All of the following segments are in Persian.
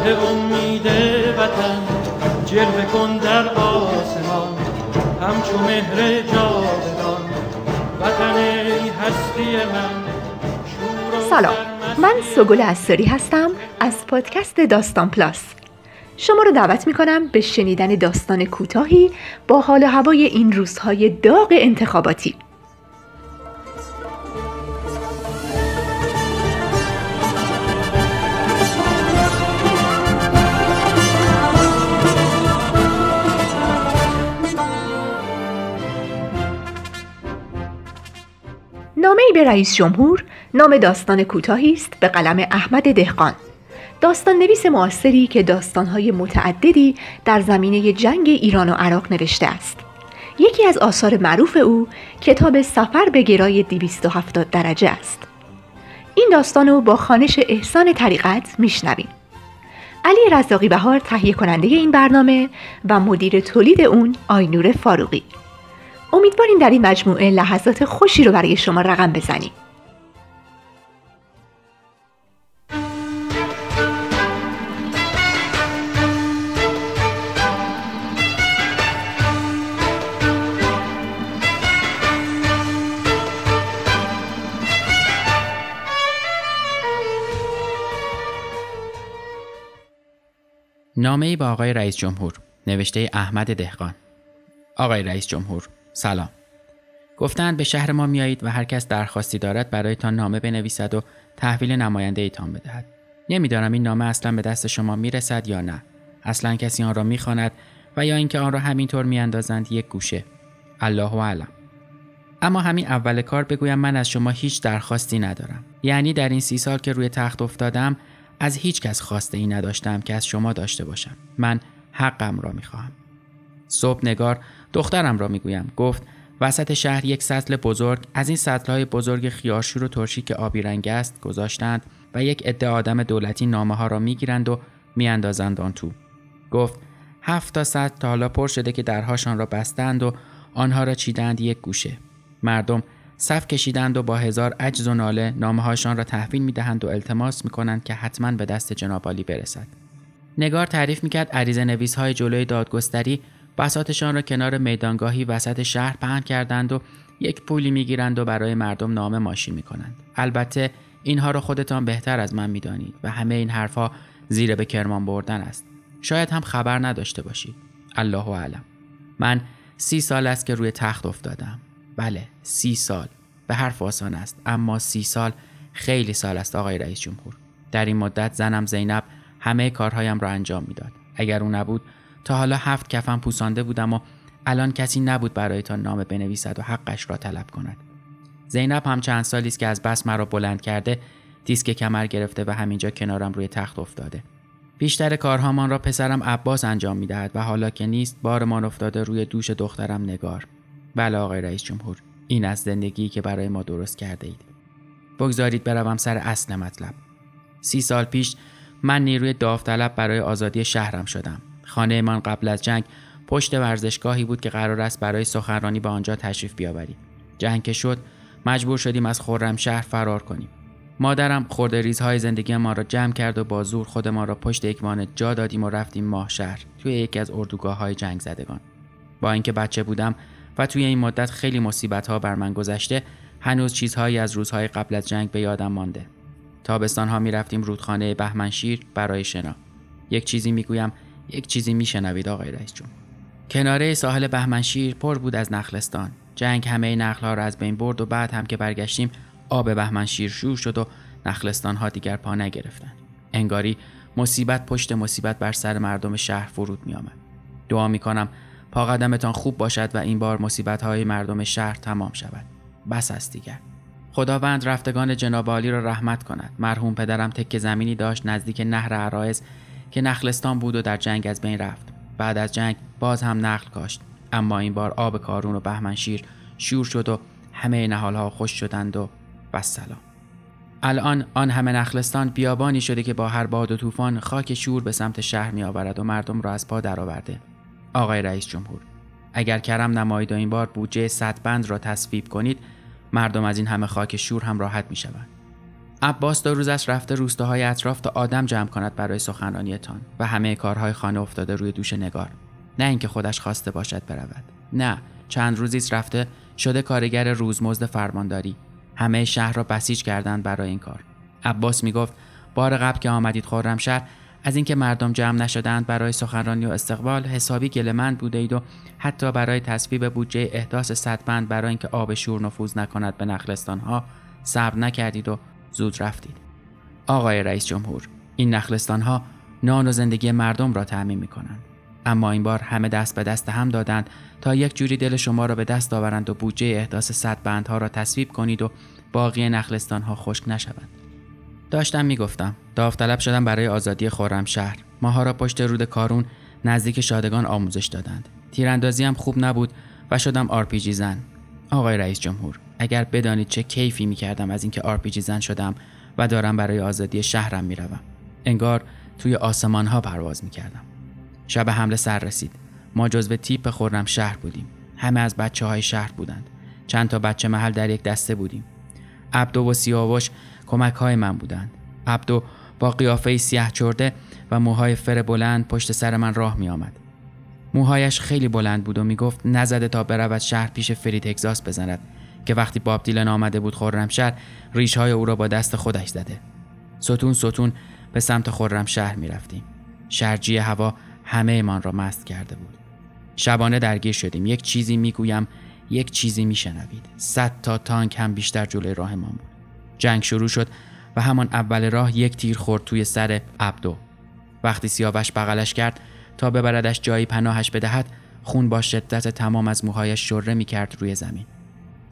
ماه امید وطن جلوه کن در آسمان. همچو مهر جاودان وطن هستی من. سلام من سگل اساری هستم از پادکست داستان پلاس. شما رو دعوت می کنم به شنیدن داستان کوتاهی با حال و هوای این روزهای داغ انتخاباتی. نامه ای به رئیس جمهور نام داستان کوتاهی است به قلم احمد دهقان. داستان نویس معاصری که داستانهای متعددی در زمینه جنگ ایران و عراق نوشته است. یکی از آثار معروف او کتاب سفر به گرای 270 درجه است. این داستان رو با خانش احسان طریقت میشنویم. علی رزاقی بهار تهیه کننده این برنامه و مدیر تولید اون آینور فاروقی. امیدواریم در این مجموعه لحظات خوشی رو برای شما رقم بزنیم. نامه ای با آقای رئیس جمهور نوشته احمد دهقان آقای رئیس جمهور سلام. گفتند به شهر ما میایید و هر کس درخواستی دارد برایتان نامه بنویسد و تحویل نماینده ایتان بدهد. نمی‌دانم این نامه اصلا به دست شما می‌رسد یا نه. اصلا کسی آن را می‌خواند و یا اینکه آن را همینطور میاندازند یک گوشه. الله اعلم. اما همین اول کار بگویم من از شما هیچ درخواستی ندارم. یعنی در این سی سال که روی تخت افتادم از هیچ کس خواسته ای نداشتم که از شما داشته باشم. من حقم را می‌خواهم. صبح نگار دخترم را می‌گویم. گفت وسط شهر یک سطل بزرگ از این های بزرگ خیارشور و ترشی که آبی رنگ است گذاشتند و یک عده آدم دولتی نامه ها را می‌گیرند و میاندازند آن تو. گفت هفت تا سطل تا حالا پر شده که درهاشان را بستند و آنها را چیدند یک گوشه. مردم صف کشیدند و با هزار عجز و ناله نامه هاشان را تحویل می دهند و التماس می کنند که حتما به دست جنابالی برسد. نگار تعریف می کرد عریض نویس های جلوی دادگستری بساتشان را کنار میدانگاهی وسط شهر پهن کردند و یک پولی می‌گیرند و برای مردم نام ماشین می‌کنند. البته اینها را خودتان بهتر از من می‌دانید و همه این حرفها زیر به کرمان بردن است. شاید هم خبر نداشته باشید. الله اعلم. من سی سال است که روی تخت افتادم. بله سی سال. به حرف آسان است. اما سی سال خیلی سال است آقای رئیس جمهور. در این مدت زنم زینب همه کارهایم را انجام می‌داد. اگر او نبود تا حالا هفت کفن پوسانده بودم و الان کسی نبود برایتان نامه بنویسد و حقش را طلب کند. زینب هم چند سالی است که از بس مرا بلند کرده دیسک کمر گرفته و همینجا کنارم روی تخت افتاده. بیشتر کارهامان را پسرم عباس انجام می‌دهد و حالا که نیست بارمان افتاده روی دوش دخترم نگار. بله آقای رئیس جمهور این از زندگی که برای ما درست کرده اید. بگذارید بروم سر اصل مطلب. سی سال پیش من نیروی داوطلب برای آزادی شهرم شدم. خانه من قبل از جنگ پشت ورزشگاهی بود که قرار است برای سخنرانی به آنجا تشریف بیاوریم. جنگ که شد مجبور شدیم از شهر فرار کنیم. مادرم خورده ریزهای زندگی ما را جمع کرد و با زور خودمان را پشت یک جا دادیم و رفتیم ماه شهر توی یکی از اردوگاه های جنگ زدگان با اینکه بچه بودم و توی این مدت خیلی مصیبت ها بر من گذشته هنوز چیزهایی از روزهای قبل از جنگ به یادم مانده. تابستان ها می رفتیم رودخانه بهمنشیر برای شنا. یک چیزی می‌گویم یک چیزی میشنوید آقای رئیس جمهور کناره ساحل بهمنشیر پر بود از نخلستان. جنگ همه نخلها را از بین برد و بعد هم که برگشتیم آب بهمنشیر شور شد و نخلستان ها دیگر پا نگرفتند. انگاری مصیبت پشت مصیبت بر سر مردم شهر فرود می آمد. دعا می کنم پا قدمتان خوب باشد و این بار مصیبت های مردم شهر تمام شود. بس است دیگر. خداوند رفتگان جناب را رحمت کند. مرحوم پدرم تک زمینی داشت نزدیک نهر عرایز که نخلستان بود و در جنگ از بین رفت. بعد از جنگ باز هم نخل کاشت. اما این بار آب کارون و بهمنشیر شور شد و همه نهالها خوش شدند و سلام الان آن همه نخلستان بیابانی شده که با هر باد و طوفان خاک شور به سمت شهر می آورد و مردم را از پا درآورده. آقای رئیس جمهور اگر کرم نمایید و این بار بودجه صد بند را تصویب کنید مردم از این همه خاک شور هم راحت می شود. عباس دو روز است رفته روستاهای اطراف تا آدم جمع کند برای سخنرانیتان و همه کارهای خانه افتاده روی دوش نگار. نه اینکه خودش خواسته باشد برود. نه چند روزی رفته شده کارگر روزمزد فرمانداری. همه شهر را بسیج کردند برای این کار. عباس می‌گفت بار قبل که آمدید خرمشهر از اینکه مردم جمع نشدند برای سخنرانی و استقبال حسابی گلمند بوده اید و حتی برای تصویب بودجه احداث صدبند برای اینکه آب شور نفوذ نکند به نخلستان ها صبر نکردید و زود رفتید آقای رئیس جمهور این نخلستان ها نان و زندگی مردم را تعمین می کنند اما این بار همه دست به دست هم دادند تا یک جوری دل شما را به دست آورند و بودجه احداث صد ها را تصویب کنید و باقی نخلستان ها خشک نشوند. داشتم می‌گفتم داوطلب شدم برای آزادی خرمشهر ماها را پشت رود کارون نزدیک شادگان آموزش دادند. تیراندازی هم خوب نبود و شدم آرپیجی زن. آقای رئیس جمهور اگر بدانید چه کیفی می‌کردم از اینکه آرپیجی زن شدم و دارم برای آزادی شهرم می‌روم. انگار توی آسمان ها پرواز می‌کردم. شب حمله سر رسید. ما جزو تیپ خرمشهر بودیم. همه از بچه های شهر بودند. چند تا بچه محل در یک دسته بودیم. عبدو و سیاوش کمک های من بودند. عبدو با قیافه سیاه چرده و موهای فر بلند پشت سر من راه می آمد. موهایش خیلی بلند بود و می گفت نزده تا برود شهر پیش فرید اگزاس بزند. که وقتی باب دیلن آمده بود خرمشهر ریش های او را با دست خودش زده. ستون ستون به سمت خرمشهر می رفتیم. شرجی هوا همه من را مست کرده بود. شبانه درگیر شدیم. یک چیزی می گویم یک چیزی می شنوید. صد تا تانک هم بیشتر جلوی راهمان بود. جنگ شروع شد و همان اول راه یک تیر خورد توی سر عبدو وقتی سیاوش بغلش کرد تا ببردش جایی پناهش بدهد خون با شدت تمام از موهایش شره می کرد روی زمین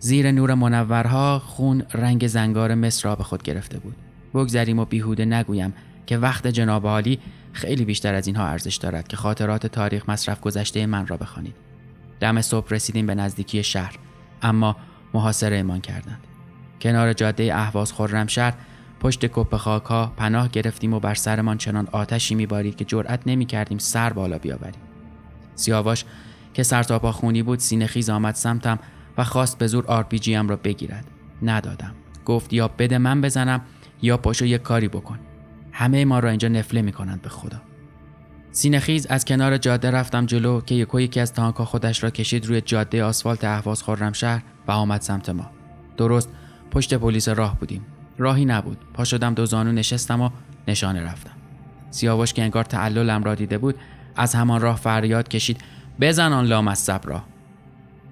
زیر نور منورها خون رنگ زنگار مصر را به خود گرفته بود. بگذریم و بیهوده نگویم که وقت جناب عالی خیلی بیشتر از اینها ارزش دارد که خاطرات تاریخ مصرف گذشته من را بخوانید. دم صبح رسیدیم به نزدیکی شهر اما محاصره‌مان کردند. کنار جاده اهواز خرمشهر پشت کپه خاکها پناه گرفتیم و بر سرمان چنان آتشی میبارید که جرأت نمی‌کردیم سر بالا بیاوریم. سیاواش که سرتاپا خونی بود سینه خیز آمد سمتم و خواست به زور آرپیجی را بگیرد. ندادم. گفت یا بده من بزنم یا پاشو یک کاری بکن. همه ما را اینجا نفله می‌کنند به خدا. سینه خیز از کنار جاده رفتم جلو که یکو یکی از تانکا خودش را کشید روی جاده آسفالت اهواز خرمشهر و آمد سمت ما. درست پشت پلیس راه بودیم. راهی نبود. پا شدم دو زانو نشستم و نشانه رفتم. سیاوش که انگار تعللم را دیده بود از همان راه فریاد کشید بزن آن لامصب را.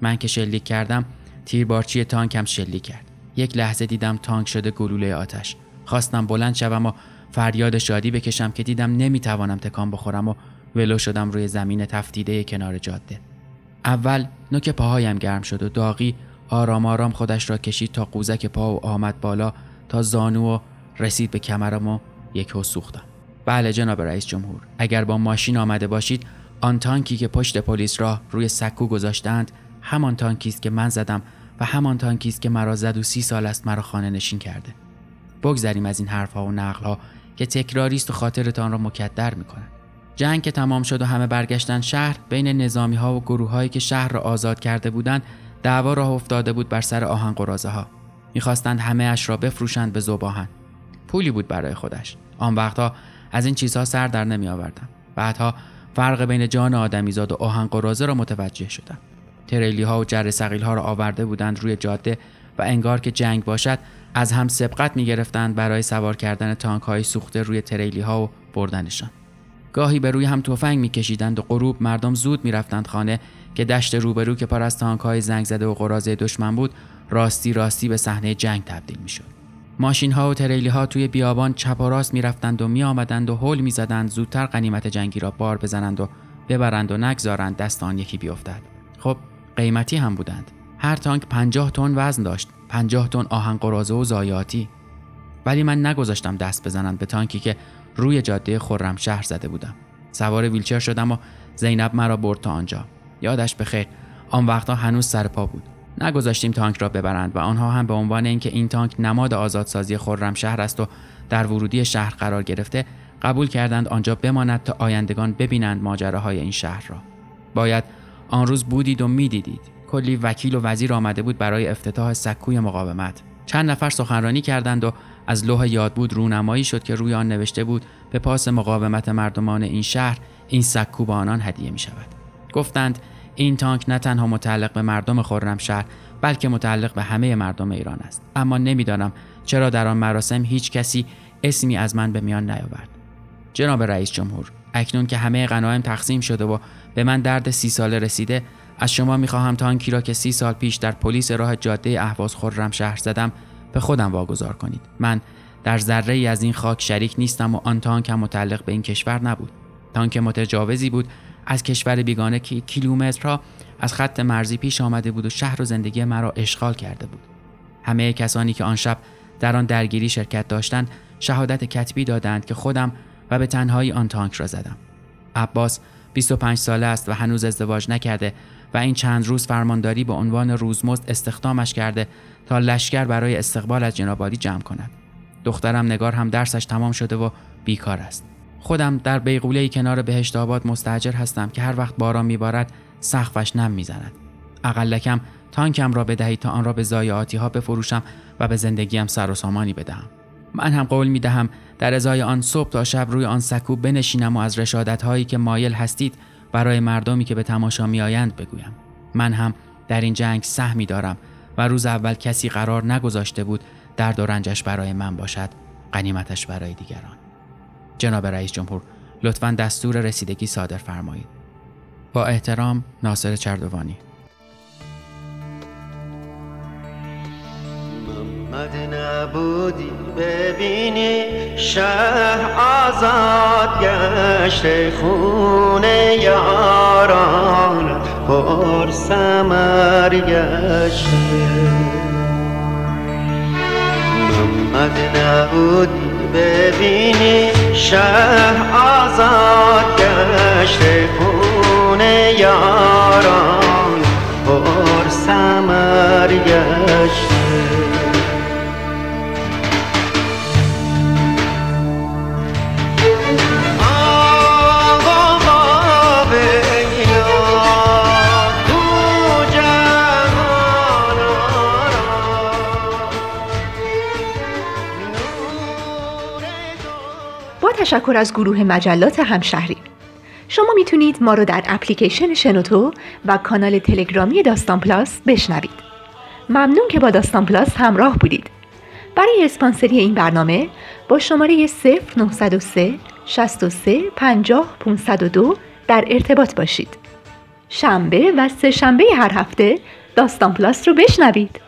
من که شلیک کردم تیربارچی تانکم شلیک کرد. یک لحظه دیدم تانک شده گلوله آتش. خواستم بلند شوم و فریاد شادی بکشم که دیدم نمی‌توانم تکان بخورم و ولو شدم روی زمین تفتیده کنار جاده. اول نوک پاهایم گرم شد و داغی آرام آرام خودش را کشید تا قوزک پا و آمد بالا تا زانو و رسید به کمرم و یک سوختم. بله جناب رئیس جمهور اگر با ماشین آمده باشید آن تانکی که پشت پلیس را روی سکو گذاشتند همان تانکی است که من زدم و همان تانکی است که مرا زد و سی سال است مرا خانه نشین کرده. بگذریم از این حرفها و نقلها که تکراری است و خاطرتان را مکدر می‌کنند جنگ که تمام شد و همه برگشتن شهر بین نظامی ها و گروه هایی که شهر را آزاد کرده بودند دعوا راه افتاده بود بر سر آهن قرازه ها می‌خواستند همه اش را بفروشند به زباهن پولی بود برای خودش. آن وقتها از این چیزها سر در نمی آوردم بعدها فرق بین جان آدمیزاد و آهن قرازه را متوجه شدم. تریلی ها و جر سقیل ها را آورده بودند روی جاده و انگار که جنگ باشد از هم سبقت می گرفتند برای سوار کردن تانک های سوخته روی تریلی ها و بردنشان. گاهی به روی هم تفنگ میکشیدند و غروب مردم زود می‌رفتند خانه که دشت روبرو که پر از های زنگ زده و قرازه دشمن بود راستی راستی به صحنه جنگ تبدیل می‌شد. ماشین ها و تریلی ها توی بیابان چپ و راست می‌رفتند و میآمدند و هول می‌زدند زودتر قنیمت جنگی را بار بزنند و ببرند و نگذارند دست آن یکی بیفتد. خب قیمتی هم بودند. هر تانک پنجاه تن وزن داشت پنجاه تن آهن قرازه و زایاتی. ولی من نگذاشتم دست بزنند به تانکی که روی جاده خرم شهر زده بودم. سوار ویلچر شدم و زینب مرا برد تا آنجا. یادش بخیر آن وقتا هنوز سر پا بود. نگذاشتیم تانک را ببرند و آنها هم به عنوان اینکه این تانک نماد آزادسازی شهر است و در ورودی شهر قرار گرفته قبول کردند آنجا بماند تا آیندگان ببینند ماجراهای این شهر را. باید آن روز بودید و می‌دیدید. کلی وکیل و وزیر آمده بود برای افتتاح سکوی مقاومت. چند نفر سخنرانی کردند و از لوح یاد بود رونمایی شد که روی آن نوشته بود به پاس مقاومت مردمان این شهر این سکو به آنان هدیه می شود. گفتند این تانک نه تنها متعلق به مردم خرمشهر بلکه متعلق به همه مردم ایران است. اما نمی‌دانم چرا در آن مراسم هیچ کسی اسمی از من به میان نیاورد. جناب رئیس جمهور اکنون که همه غنایم تقسیم شده و به من درد سی ساله رسیده. از شما می‌خواهم تانکی را که سی سال پیش در پلیس راه جاده اهواز خرم شهر زدم به خودم واگذار کنید. من در ذره ای از این خاک شریک نیستم و آن تانک هم متعلق به این کشور نبود. تانک متجاوزی بود از کشور بیگانه که کیلومترها از خط مرزی پیش آمده بود و شهر و زندگی مرا اشغال کرده بود. همه کسانی که آن شب در آن درگیری شرکت داشتند شهادت کتبی دادند که خودم و به تنهایی آن تانک را زدم. عباس 25 ساله است و هنوز ازدواج نکرده و این چند روز فرمانداری به عنوان روزمزد استخدامش کرده تا لشکر برای استقبال از جنابالی جمع کند. دخترم نگار هم درسش تمام شده و بیکار است. خودم در بیغوله کنار بهشت آباد مستجر هستم که هر وقت باران میبارد سقفش نم می‌زند. اقلکم تانکم را بدهید تا آن را به ضایعاتی ها بفروشم و به زندگیم سر و سامانی بدهم. من هم قول می دهم در ازای آن صبح تا شب روی آن سکو بنشینم و از رشادت هایی که مایل هستید برای مردمی که به تماشا می آیند بگویم. من هم در این جنگ سهمی دارم و روز اول کسی قرار نگذاشته بود درد و رنجش برای من باشد قنیمتش برای دیگران. جناب رئیس جمهور لطفا دستور رسیدگی صادر فرمایید. با احترام ناصر چردوانی. محمد نبودی ببینی شهر آزاد گشت خون یاران پر سمر گشته. محمد نبودی ببینی شهر آزاد گشت خون یاران پر سمر گشته. تشکر از گروه مجلات همشهری. شما می‌تونید ما رو در اپلیکیشن شنوتو و کانال تلگرامی داستان پلاس بشنوید. ممنون که با داستان پلاس همراه بودید. برای اسپانسری این برنامه با شماره 0903 63 50 502 در ارتباط باشید. شنبه و سه شنبه هر هفته داستان پلاس رو بشنوید.